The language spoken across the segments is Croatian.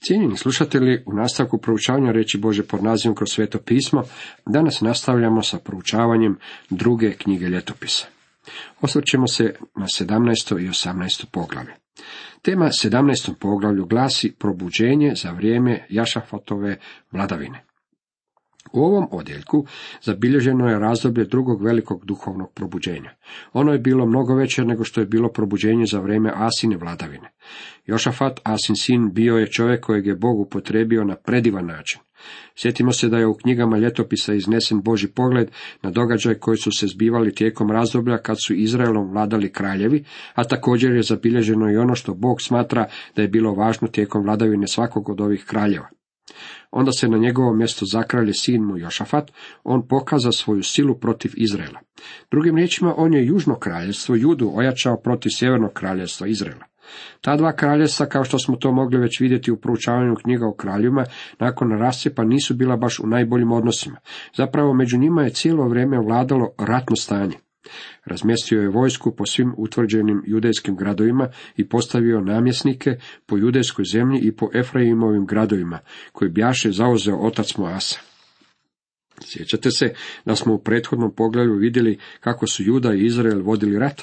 Cijenjeni slušatelji, u nastavku proučavanja reći Bože pod nazivom kroz sveto pismo, danas nastavljamo sa proučavanjem druge knjige ljetopisa. Osvrćemo se na 17. i 18. poglavlje. Tema 17. poglavlju glasi probuđenje za vrijeme Jašafatove vladavine. U ovom odjeljku zabilježeno je razdoblje drugog velikog duhovnog probuđenja. Ono je bilo mnogo veće nego što je bilo probuđenje za vrijeme Asine vladavine. Jošafat, Asin sin, bio je čovjek kojeg je Bog upotrebio na predivan način. Sjetimo se da je u knjigama ljetopisa iznesen Boži pogled na događaje koji su se zbivali tijekom razdoblja kad su Izraelom vladali kraljevi, a također je zabilježeno i ono što Bog smatra da je bilo važno tijekom vladavine svakog od ovih kraljeva. Onda se na njegovo mjesto zakralje sin mu Jošafat, on pokaza svoju silu protiv Izraela. Drugim riječima, on je južno kraljevstvo Judu ojačao protiv sjevernog kraljevstva Izraela. Ta dva kraljevstva, kao što smo to mogli već vidjeti u proučavanju knjiga o kraljima, nakon rascijepa nisu bila baš u najboljim odnosima. Zapravo među njima je cijelo vrijeme vladalo ratno stanje. Razmjestio je vojsku po svim utvrđenim judejskim gradovima i postavio namjesnike po judejskoj zemlji i po Efraimovim gradovima, koji bjaše zauzeo otac Moasa. Sjećate se da smo u prethodnom poglavlju vidjeli kako su Juda i Izrael vodili rat,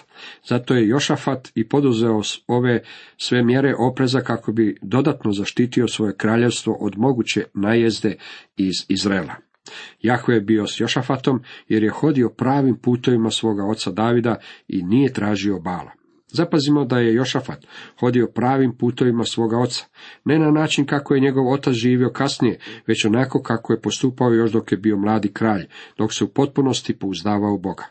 zato je Jošafat i poduzeo ove sve mjere opreza kako bi dodatno zaštitio svoje kraljevstvo od moguće najezde iz Izraela. Jahve je bio s Jošafatom jer je hodio pravim putovima svoga oca Davida i nije tražio bala. Zapazimo da je Jošafat hodio pravim putovima svoga oca, ne na način kako je njegov otac živio kasnije, već onako kako je postupao još dok je bio mladi kralj, dok se u potpunosti pouzdavao Boga.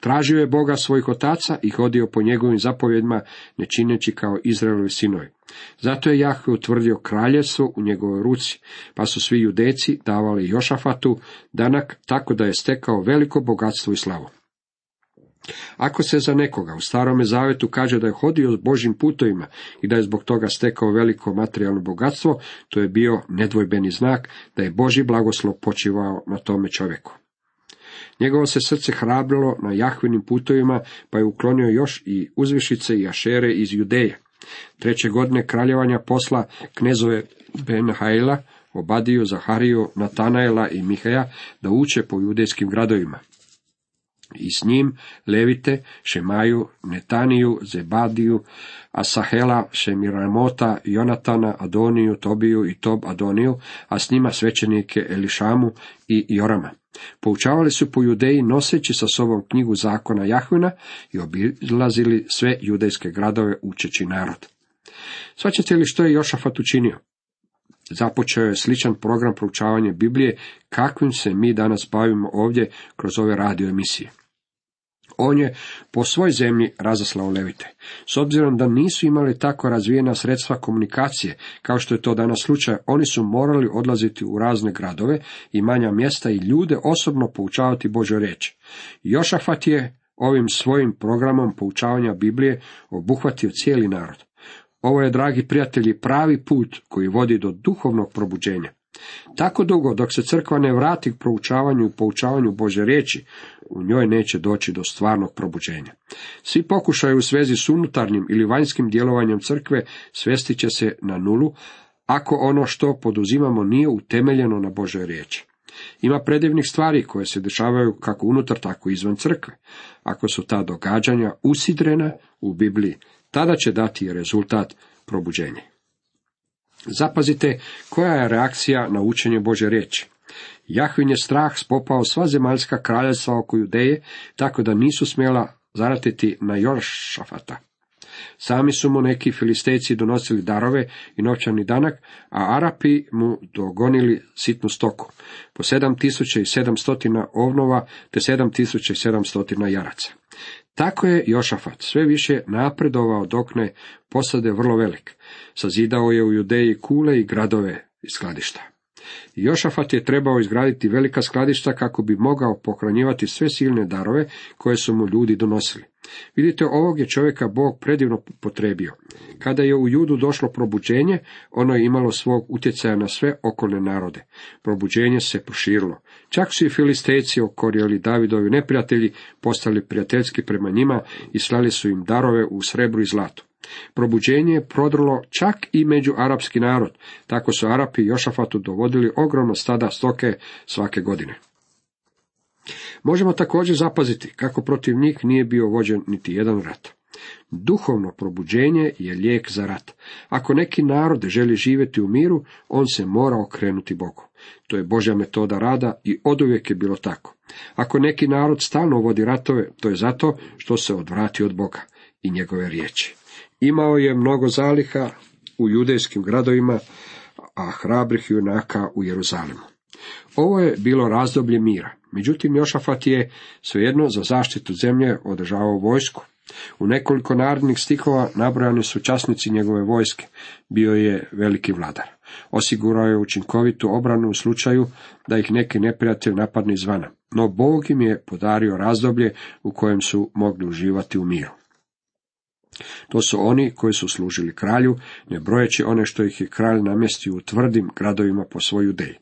Tražio je Boga svojih otaca i hodio po njegovim zapovjedima, ne čineći kao Izraelovi sinovi. Zato je Jahve utvrdio kraljevstvo u njegovoj ruci, pa su svi judeci davali Jošafatu danak tako da je stekao veliko bogatstvo i slavu. Ako se za nekoga u starome zavetu kaže da je hodio s Božim putovima i da je zbog toga stekao veliko materijalno bogatstvo, to je bio nedvojbeni znak da je Boži blagoslov počivao na tome čovjeku. Njegovo se srce hrabrilo na Jahvinim putovima, pa je uklonio još i uzvišice i ašere iz Judeje. Treće godine kraljevanja posla knezove Benhaila, Obadiju, Zahariju, Natanaela i Mihaja da uče po judejskim gradovima i s njim Levite, Šemaju, Netaniju, Zebadiju, Asahela, Šemiramota, Jonatana, Adoniju, Tobiju i Tob Adoniju, a s njima svećenike Elišamu i Jorama. Poučavali su po judeji noseći sa sobom knjigu zakona Jahvina i obilazili sve judejske gradove učeći narod. Svaćate li što je Jošafat učinio? Započeo je sličan program proučavanja Biblije kakvim se mi danas bavimo ovdje kroz ove radio emisije. On je po svoj zemlji razaslao levite. S obzirom da nisu imali tako razvijena sredstva komunikacije, kao što je to danas slučaj, oni su morali odlaziti u razne gradove i manja mjesta i ljude osobno poučavati Božoj reći. Jošafat je ovim svojim programom poučavanja Biblije obuhvatio cijeli narod. Ovo je, dragi prijatelji, pravi put koji vodi do duhovnog probuđenja. Tako dugo dok se crkva ne vrati k proučavanju i poučavanju Bože riječi, u njoj neće doći do stvarnog probuđenja. Svi pokušaju u svezi s unutarnjim ili vanjskim djelovanjem crkve svesti će se na nulu, ako ono što poduzimamo nije utemeljeno na Božoj riječi. Ima predivnih stvari koje se dešavaju kako unutar, tako i izvan crkve. Ako su ta događanja usidrena u Bibliji, tada će dati rezultat probuđenja. Zapazite koja je reakcija na učenje Bože riječi. Jahvin je strah spopao sva zemaljska kraljevstva oko Judeje, tako da nisu smjela zaratiti na Joršafata. Sami su mu neki filistejci donosili darove i novčani danak, a Arapi mu dogonili sitnu stoku, po sedam tisuća i sedamstotina ovnova te sedam tisuća i sedamstotina jaraca. Tako je Jošafat sve više napredovao dok ne posade vrlo velik. Sazidao je u Judeji kule i gradove i skladišta. Jošafat je trebao izgraditi velika skladišta kako bi mogao pohranjivati sve silne darove koje su mu ljudi donosili. Vidite, ovog je čovjeka Bog predivno potrebio. Kada je u Judu došlo probuđenje, ono je imalo svog utjecaja na sve okolne narode. Probuđenje se proširilo. Čak su i filistejci okorjeli Davidovi neprijatelji, postali prijateljski prema njima i slali su im darove u srebru i zlatu. Probuđenje je prodrlo čak i među arapski narod, tako su Arapi Jošafatu dovodili ogromno stada stoke svake godine. Možemo također zapaziti kako protiv njih nije bio vođen niti jedan rat. Duhovno probuđenje je lijek za rat. Ako neki narod želi živjeti u miru, on se mora okrenuti Bogu. To je Božja metoda rada i oduvijek je bilo tako. Ako neki narod stalno vodi ratove, to je zato što se odvrati od Boga i njegove riječi. Imao je mnogo zaliha u judejskim gradovima, a hrabrih junaka u Jeruzalemu. Ovo je bilo razdoblje mira. Međutim, Jošafat je svejedno za zaštitu zemlje održavao vojsku. U nekoliko narodnih stihova nabrojani su časnici njegove vojske. Bio je veliki vladar. Osigurao je učinkovitu obranu u slučaju da ih neki neprijatelj napadne izvana. No Bog im je podario razdoblje u kojem su mogli uživati u miru. To su oni koji su služili kralju, ne brojeći one što ih je kralj namjestio u tvrdim gradovima po svoju deji.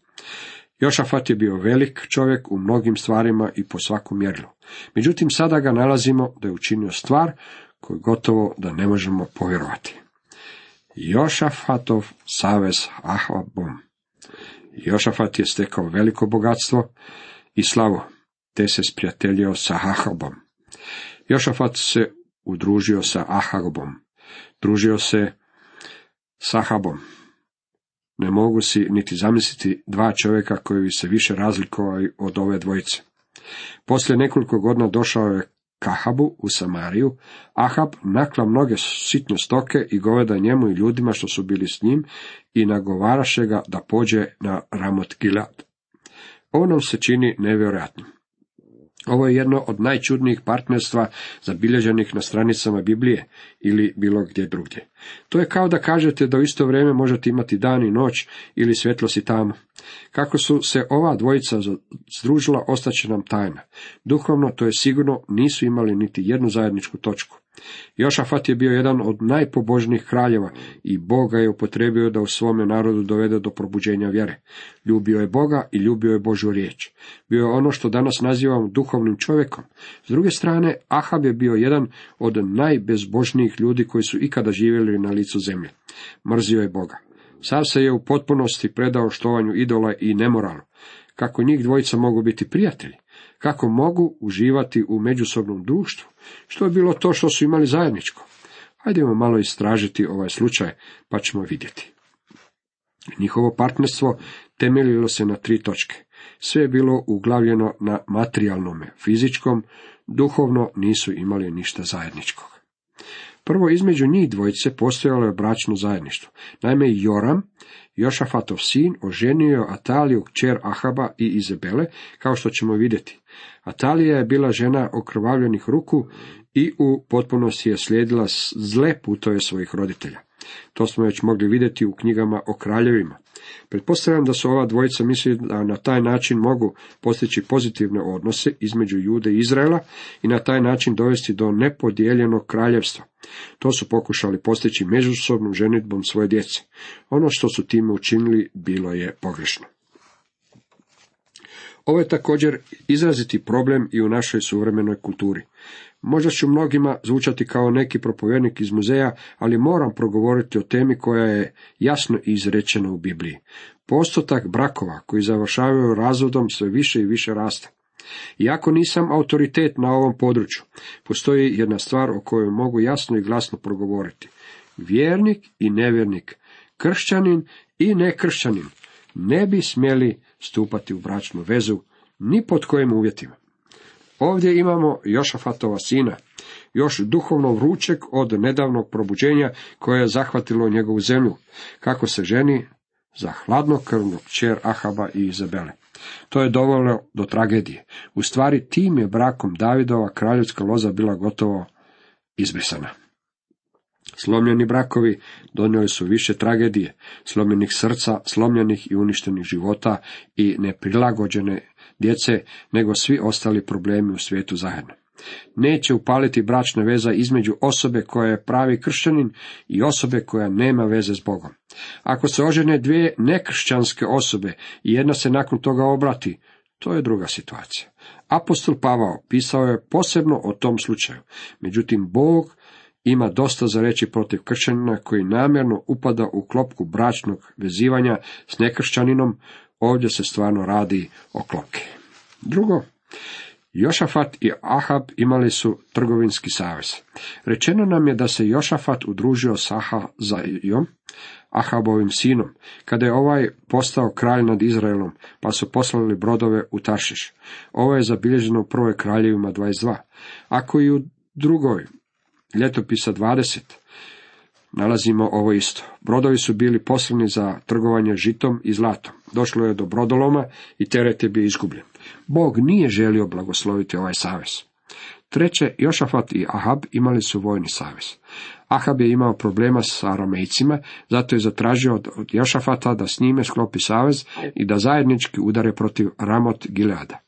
Jošafat je bio velik čovjek u mnogim stvarima i po svakom mjerilu. Međutim, sada ga nalazimo da je učinio stvar koju gotovo da ne možemo povjerovati. Jošafatov savez Ahvabom. Jošafat je stekao veliko bogatstvo i slavu, te se sprijateljio sa Ahabom. Jošafat se udružio sa Ahabom, družio se s Ahabom, ne mogu si niti zamisliti dva čovjeka koji bi se više razlikovali od ove dvojice. Poslije nekoliko godina došao je Kahabu u Samariju, Ahab nakla mnoge sitne stoke i goveda njemu i ljudima što su bili s njim i nagovaraše ga da pođe na Ramot Gilad. Ovo nam se čini nevjerojatnim. Ovo je jedno od najčudnijih partnerstva zabilježenih na stranicama Biblije ili bilo gdje drugdje. To je kao da kažete da u isto vrijeme možete imati dan i noć ili svjetlost i tamo. Kako su se ova dvojica združila, ostaće nam tajna. Duhovno, to je sigurno, nisu imali niti jednu zajedničku točku. Jošafat je bio jedan od najpobožnijih kraljeva i Boga je upotrebio da u svome narodu dovede do probuđenja vjere. Ljubio je Boga i ljubio je Božju riječ. Bio je ono što danas nazivamo duhovnim čovjekom. S druge strane, Ahab je bio jedan od najbezbožnijih ljudi koji su ikada živjeli na licu zemlje. Mrzio je Boga. Sav se je u potpunosti predao štovanju idola i nemoralu. Kako njih dvojica mogu biti prijatelji? Kako mogu uživati u međusobnom društvu? Što je bilo to što su imali zajedničko? Hajdemo malo istražiti ovaj slučaj, pa ćemo vidjeti. Njihovo partnerstvo temeljilo se na tri točke. Sve je bilo uglavljeno na materijalnome, fizičkom, duhovno nisu imali ništa zajedničkog. Prvo, između njih dvojice postojalo je bračno zajedništvo. Naime, Joram, Jošafatov sin, oženio je Ataliju, kćer Ahaba i Izabele, kao što ćemo vidjeti. Atalija je bila žena okrvavljenih ruku i u potpunosti je slijedila zle putove svojih roditelja. To smo već mogli vidjeti u knjigama o kraljevima. Pretpostavljam da su ova dvojica mislili da na taj način mogu postići pozitivne odnose između Jude i Izraela i na taj način dovesti do nepodijeljenog kraljevstva. To su pokušali postići međusobnom ženitbom svoje djece. Ono što su time učinili bilo je pogrešno. Ovo je također izraziti problem i u našoj suvremenoj kulturi. Možda ću mnogima zvučati kao neki propovjednik iz muzeja, ali moram progovoriti o temi koja je jasno izrečena u Bibliji. Postotak brakova koji završavaju razvodom sve više i više raste. Iako nisam autoritet na ovom području, postoji jedna stvar o kojoj mogu jasno i glasno progovoriti. Vjernik i nevjernik, kršćanin i nekršćanin ne bi smjeli stupati u bračnu vezu ni pod kojim uvjetima. Ovdje imamo Jošafatova sina, još duhovno vrućeg od nedavnog probuđenja koje je zahvatilo njegovu zemlju, kako se ženi za hladnokrvnog čer Ahaba i Izabele. To je dovelo do tragedije. U stvari tim je brakom Davidova kraljevska loza bila gotovo izbrisana. Slomljeni brakovi donijeli su više tragedije, slomljenih srca, slomljenih i uništenih života i neprilagođene djece, nego svi ostali problemi u svijetu zajedno. Neće upaliti bračna veza između osobe koja je pravi kršćanin i osobe koja nema veze s Bogom. Ako se ožene dvije nekršćanske osobe i jedna se nakon toga obrati, to je druga situacija. Apostol Pavao pisao je posebno o tom slučaju. Međutim, Bog ima dosta za reći protiv kršćanina koji namjerno upada u klopku bračnog vezivanja s nekršćaninom, ovdje se stvarno radi o klopke. Drugo, Jošafat i Ahab imali su trgovinski savez. Rečeno nam je da se Jošafat udružio s Ahazajom, Ahabovim sinom, kada je ovaj postao kralj nad Izraelom, pa su poslali brodove u Taršiš. Ovo je zabilježeno u prvoj kraljevima 22. Ako i u drugoj ljetopisa 20 nalazimo ovo isto. Brodovi su bili poslani za trgovanje žitom i zlatom. Došlo je do brodoloma i teret je bio izgubljen. Bog nije želio blagosloviti ovaj savez. Treće, Jošafat i Ahab imali su vojni savez. Ahab je imao problema s aramejcima, zato je zatražio od Jošafata da s njime sklopi savez i da zajednički udare protiv Ramot Gileada.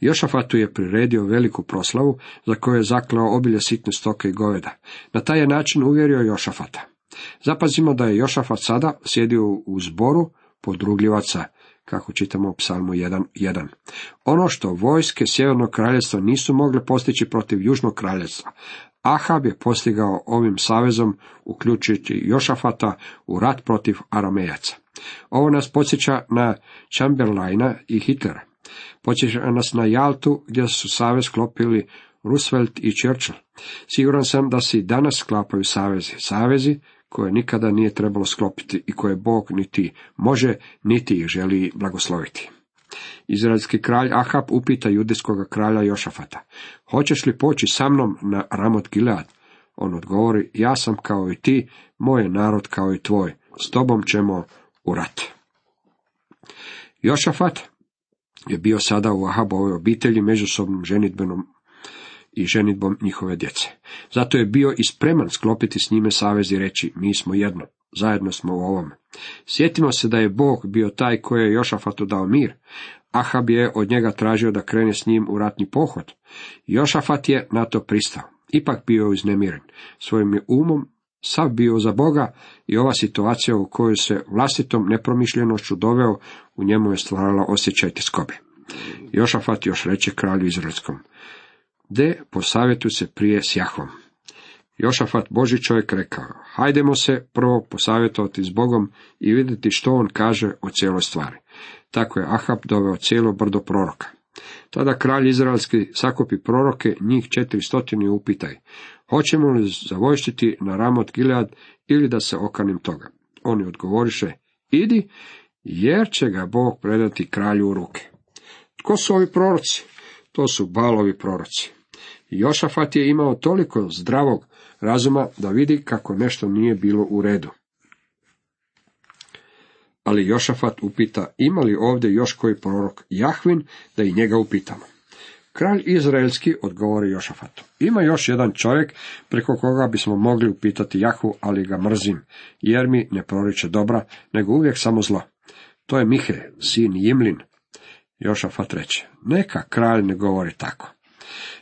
Jošafatu je priredio veliku proslavu, za koju je zaklao obilje sitne stoke i goveda. Na taj je način uvjerio Jošafata. Zapazimo da je Jošafat sada sjedio u zboru podrugljivaca, kako čitamo u psalmu 1.1. Ono što vojske Sjevernog kraljevstva nisu mogle postići protiv Južnog kraljevstva, Ahab je postigao ovim savezom, uključujući Jošafata, u rat protiv Aramejaca. Ovo nas podsjeća na Chamberlaina i Hitlera. Podsjeća nas na Jaltu, gdje su savez sklopili Roosevelt i Churchill. Siguran sam da se i danas sklapaju savezi. Savezi koje nikada nije trebalo sklopiti i koje Bog niti može, niti ih želi blagosloviti. Izraelski kralj Ahab upita judijskog kralja Jošafata, hoćeš li poći sa mnom na Ramot Gilead? On odgovori, ja sam kao i ti, moj narod kao i tvoj, s tobom ćemo u rat. Jošafat je bio sada u Ahabovoj obitelji međusobnom ženitbenom i ženitbom njihove djece. Zato je bio i spreman sklopiti s njime savez i reći, mi smo jedno, zajedno smo u ovome. Sjetimo se da je Bog bio taj koji je Jošafatu dao mir. Ahab je od njega tražio da krene s njim u ratni pohod. Jošafat je na to pristao. Ipak bio uznemiren. Svojim je umom sav bio za Boga i ova situacija u kojoj se vlastitom nepromišljenošću doveo, u njemu je stvarala osjećaj tiskobe. Jošafat još reče kralju Izraelskom, de posavjetuj se prije s Jahvom. Jošafat Boži čovjek rekao, hajdemo se prvo posavjetovati s Bogom i vidjeti što on kaže o cijeloj stvari. Tako je Ahab doveo cijelo brdo proroka. Tada kralj izraelski sakupi proroke, njih četiristotini upitaj, hoćemo li zavojštiti na Ramot Gilead ili da se okanim toga? Oni odgovoriše, idi, jer će ga Bog predati kralju u ruke. Tko su ovi proroci? To su balovi proroci. Jošafat je imao toliko zdravog razuma da vidi kako nešto nije bilo u redu. Ali Jošafat upita, ima li ovdje još koji prorok Jahvin, da i njega upitamo. Kralj Izraelski odgovori Jošafatu. Ima još jedan čovjek preko koga bismo mogli upitati Jahvu, ali ga mrzim, jer mi ne proriče dobra, nego uvijek samo zlo. To je Mihe, sin Jimlin. Jošafat reče, neka kralj ne govori tako.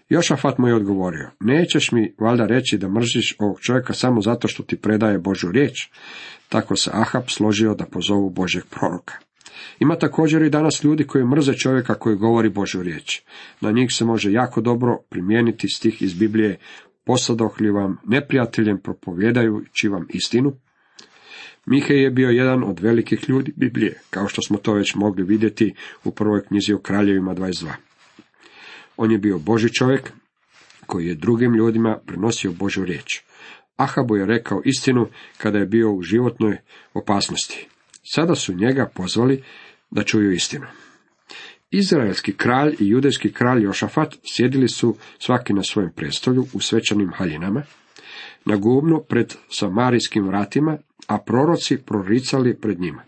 Jošafat mu je odgovorio, nećeš mi valjda reći da mrziš ovog čovjeka samo zato što ti predaje Božju riječ. Tako se Ahab složio da pozovu Božjeg proroka. Ima također i danas ljudi koji mrze čovjeka koji govori Božju riječ. Na njih se može jako dobro primijeniti stih iz Biblije, posadoh vam neprijateljem propovjedajući vam istinu? Mihe je bio jedan od velikih ljudi Biblije, kao što smo to već mogli vidjeti u prvoj knjizi o kraljevima 22. On je bio Boži čovjek koji je drugim ljudima prenosio Božju riječ. Ahabu je rekao istinu kada je bio u životnoj opasnosti. Sada su njega pozvali da čuju istinu. Izraelski kralj i judejski kralj Jošafat sjedili su svaki na svojem prestolju u svečanim haljinama, na gubnu pred samarijskim vratima, a proroci proricali pred njima.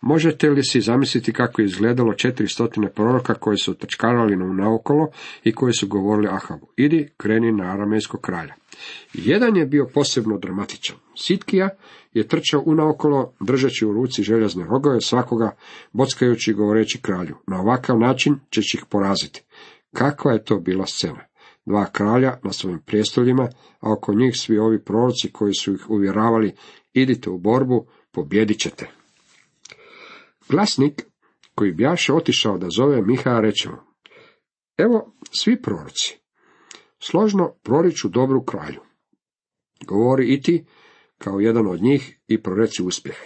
Možete li si zamisliti kako je izgledalo četiri stotine proroka koji su trčkarali naokolo i koji su govorili Ahabu, idi kreni na aramejskog kralja. Jedan je bio posebno dramatičan. Sitkija je trčao unaokolo, držeći u ruci željezne rogove, svakoga bockajući i govoreći kralju. Na ovakav način ćeš ih poraziti. Kakva je to bila scena? Dva kralja na svojim prijestoljima, a oko njih svi ovi proroci koji su ih uvjeravali, idite u borbu, pobjedit ćete. Glasnik koji bjaše otišao da zove Mihaja reče evo svi proroci, složno proriču dobru kralju. Govori i ti, kao jedan od njih, i proreci uspjeh.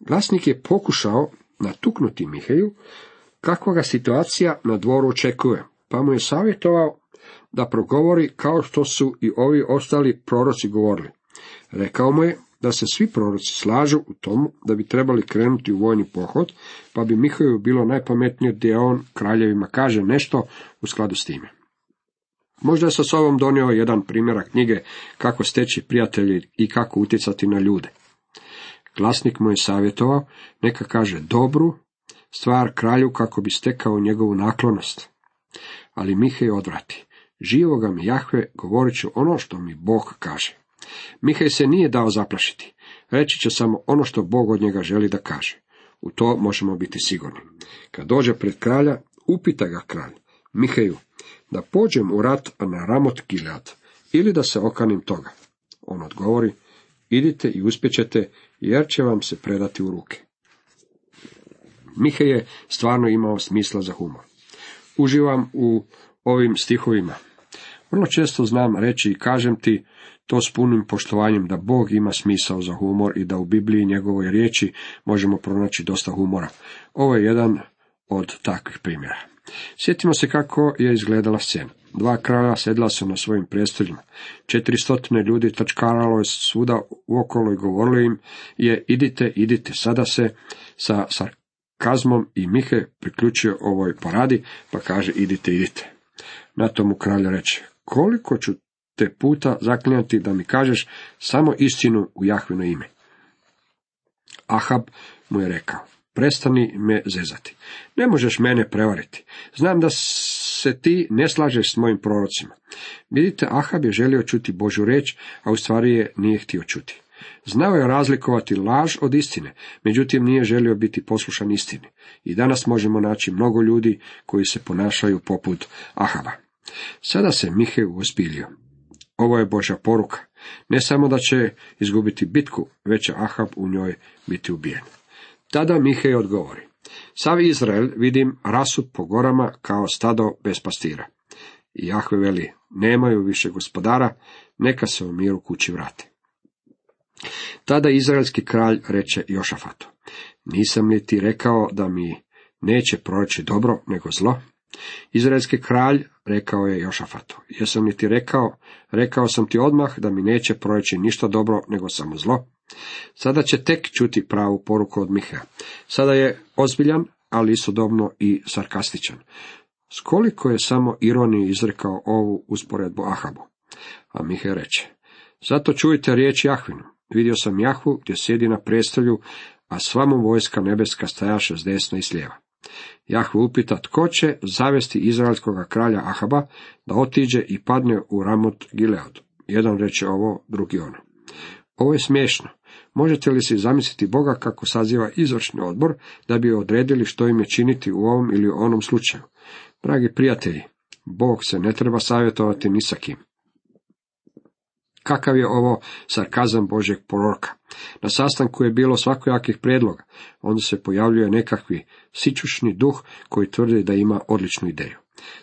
Glasnik je pokušao natuknuti Mihaju, kakva ga situacija na dvoru očekuje, pa mu je savjetovao da progovori kao što su i ovi ostali proroci govorili. Rekao mu je da se svi proroci slažu u tomu da bi trebali krenuti u vojni pohod, pa bi Mihaju bilo najpametnije da on kraljevima kaže nešto u skladu s time. Možda je sa sobom donio jedan primjerak knjige kako steći prijatelji i kako utjecati na ljude. Glasnik mu je savjetovao, neka kaže dobru stvar kralju kako bi stekao njegovu naklonost. Ali Mihaj odvrati. Živoga mi Jahve govorit ću ono što mi Bog kaže. Mihaj se nije dao zaplašiti. Reći će samo ono što Bog od njega želi da kaže. U to možemo biti sigurni. Kad dođe pred kralja, upita ga kralj. Mihaju, da pođem u rat na Ramot Gilead, ili da se okanim toga. On odgovori, idite i uspjećete, jer će vam se predati u ruke. Mihe je stvarno imao smisla za humor. Uživam u ovim stihovima. Vrlo često znam reći i kažem ti to s punim poštovanjem da Bog ima smisao za humor i da u Bibliji njegovoj riječi možemo pronaći dosta humora. Ovo je jedan od takvih primjera. Sjetimo se kako je izgledala scena. Dva kralja sedla su na svojim prestoljima. Četiristotine ljudi trčkaralo je svuda uokolo i govorili im je idite, idite. Sada se sa sarkazmom i Mihe priključio ovoj paradi, pa kaže idite, idite. Na tomu kralja reče, koliko ću te puta zaklinjati da mi kažeš samo istinu u Jahvino ime. Ahab mu je rekao, prestani me zezati. Ne možeš mene prevariti. Znam da se ti ne slažeš s mojim prorocima. Vidite, Ahab je želio čuti Božu reč, a u stvari je nije htio čuti. Znao je razlikovati laž od istine, međutim nije želio biti poslušan istini. I danas možemo naći mnogo ljudi koji se ponašaju poput Ahaba. Sada se Mihe uozbiljio. Ovo je Božja poruka. Ne samo da će izgubiti bitku, već će Ahab u njoj biti ubijen. Tada Mihej odgovori. Sav Izrael vidim rasut po gorama kao stado bez pastira. I Jahve veli, nemaju više gospodara, neka se u miru kući vrate. Tada izraelski kralj reče Jošafatu, nisam li ti rekao da mi neće proći dobro nego zlo? Izraelski kralj rekao je Jošafatu, jesam li ti rekao, rekao sam ti odmah da mi neće proći ništa dobro nego samo zlo? Sada će tek čuti pravu poruku od Miha. Sada je ozbiljan, ali istodobno i sarkastičan. S koliko je samo ironije izrekao ovu usporedbu Ahabu. A Mihe reče, zato čujte riječ Jahvinu. Vidio sam Jahvu gdje sjedi na prestolju, a sva mu vojska nebeska stajaše s desna i s lijeva. Jahve upita tko će zavesti izraelskog kralja Ahaba da otiđe i padne u Ramot Gilead. Jedan reče ovo, drugi ono. Ovo je smiješno. Možete li si zamisliti Boga kako saziva izvršni odbor da bi odredili što im je činiti u ovom ili onom slučaju? Dragi prijatelji, Bog se ne treba savjetovati ni sa kim. Kakav je ovo sarkazam Božeg proroka? Na sastanku je bilo svakojakih predloga. Onda se pojavljuje nekakvi sičušni duh koji tvrdi da ima odličnu ideju.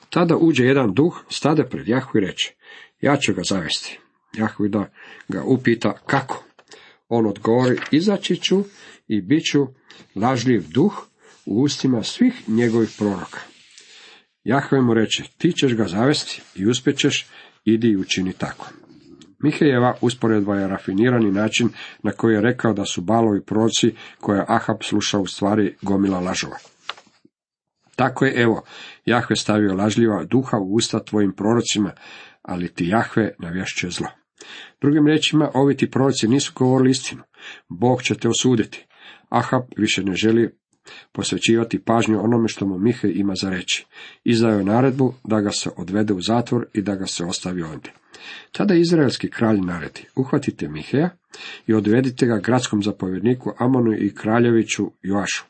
Tada uđe jedan duh, stade pred Jahu i reče, ja ću ga zavesti. Jahu da ga upita kako. On odgovori, izaći ću i bit ću lažljiv duh u ustima svih njegovih proroka. Jahve mu reče, ti ćeš ga zavesti i uspjećeš, idi i učini tako. Mihejeva usporedba je rafinirani način na koji je rekao da su balovi proci koje Ahab slušao u stvari gomila lažova. Tako je, evo, Jahve stavio lažljiva duha u usta tvojim prorocima, ali ti Jahve navješćuje zlo. Drugim riječima, ovi ti proroci nisu govorili istinu. Bog će te osuditi. Ahab više ne želi posvećivati pažnju onome što mu Mihe ima za reći. Izdao je naredbu da ga se odvede u zatvor i da ga se ostavi ovdje. Tada izraelski kralj naredi, uhvatite Miheja i odvedite ga gradskom zapovjedniku Amonu i kraljeviću Joašu.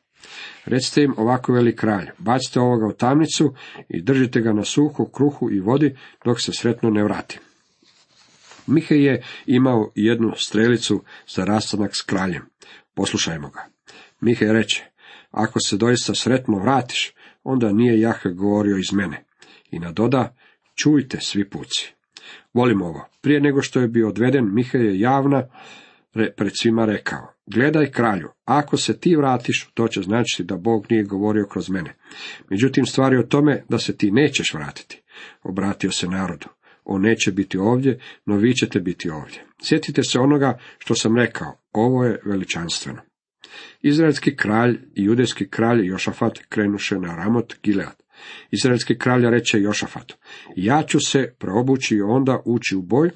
Recite im ovako veli kralj, bacite ovoga u tamnicu i držite ga na suhu, kruhu i vodi dok se sretno ne vrati. Mihe je imao jednu strelicu za rastanak s kraljem. Poslušajmo ga. Mihe reče, ako se doista sretno vratiš, onda nije Jahve govorio iz mene. I nadoda, čujte svi puci. Volim ovo. Prije nego što je bio odveden, Mihe je javna pred svima rekao, gledaj kralju, ako se ti vratiš, to će značiti da Bog nije govorio kroz mene. Međutim, stvar je o tome da se ti nećeš vratiti. Obratio se narodu. On neće biti ovdje, no vi ćete biti ovdje. Sjetite se onoga što sam rekao, ovo je veličanstveno. Izraelski kralj i judejski kralj Jošafat krenuše na Ramot Gilead. Izraelski kralj reče Jošafatu, ja ću se preobući i onda ući u boj,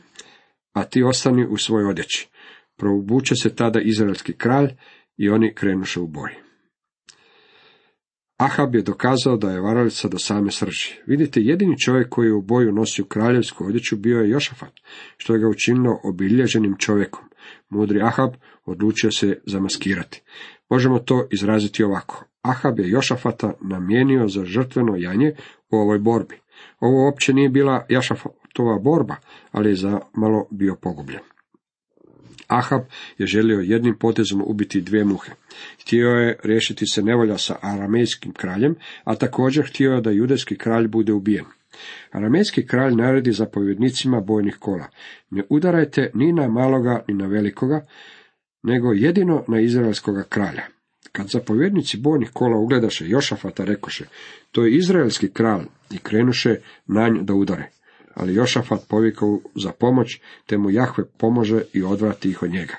a ti ostani u svojoj odjeći. Proubuče se tada izraelski kralj i oni krenuše u boj. Ahab je dokazao da je varalica do same srži. Vidite, jedini čovjek koji je u boju nosio kraljevsku odjeću bio je Jošafat, što je ga učinilo obilježenim čovjekom. Mudri Ahab odlučio se zamaskirati. Možemo to izraziti ovako. Ahab je Jošafata namijenio za žrtveno janje u ovoj borbi. Ovo uopće nije bila Jošafatova borba, ali je za malo bio pogubljen. Ahab je želio jednim potezom ubiti dvije muhe. Htio je riješiti se nevolja sa aramejskim kraljem, a također htio je da judejski kralj bude ubijen. Aramejski kralj naredi zapovjednicima bojnih kola. Ne udarajte ni na maloga ni na velikoga, nego jedino na izraelskoga kralja. Kad zapovjednici bojnih kola ugledaše Jošafata, rekoše, to je izraelski kralj i krenuše na nju da udare ali Jošafat povikao za pomoć, te mu Jahve pomože i odvrati ih od njega.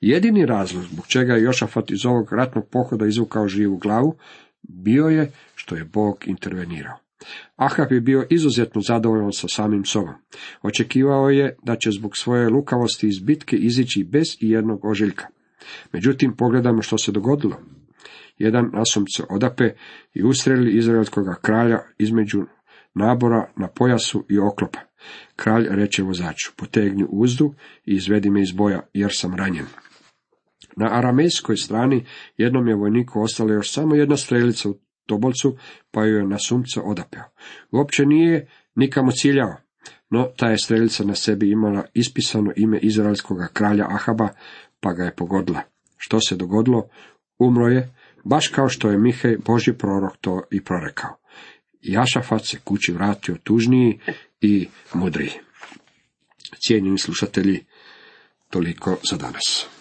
Jedini razlog zbog čega je Jošafat iz ovog ratnog pohoda izvukao živu glavu, bio je što je Bog intervenirao. Ahab je bio izuzetno zadovoljan sa samim sobom. Očekivao je da će zbog svoje lukavosti iz bitke izići bez i jednog ožiljka. Međutim, pogledamo što se dogodilo. Jedan nasumce odape i ustreli izraelskog kralja između nabora na pojasu i oklopa. Kralj reče vozaču, potegni uzdu i izvedi me iz boja, jer sam ranjen. Na aramejskoj strani jednom je vojniku ostala još samo jedna strelica u tobolcu, pa ju je na sumce odapeo. Uopće nije nikamo ciljao, no ta je strelica na sebi imala ispisano ime izraelskog kralja Ahaba, pa ga je pogodila. Što se dogodilo? Umro je, baš kao što je Mihej, Boži prorok, to i prorekao. Jašafat se kući vratio tužniji i mudriji. Cijenjeni slušatelji, toliko za danas.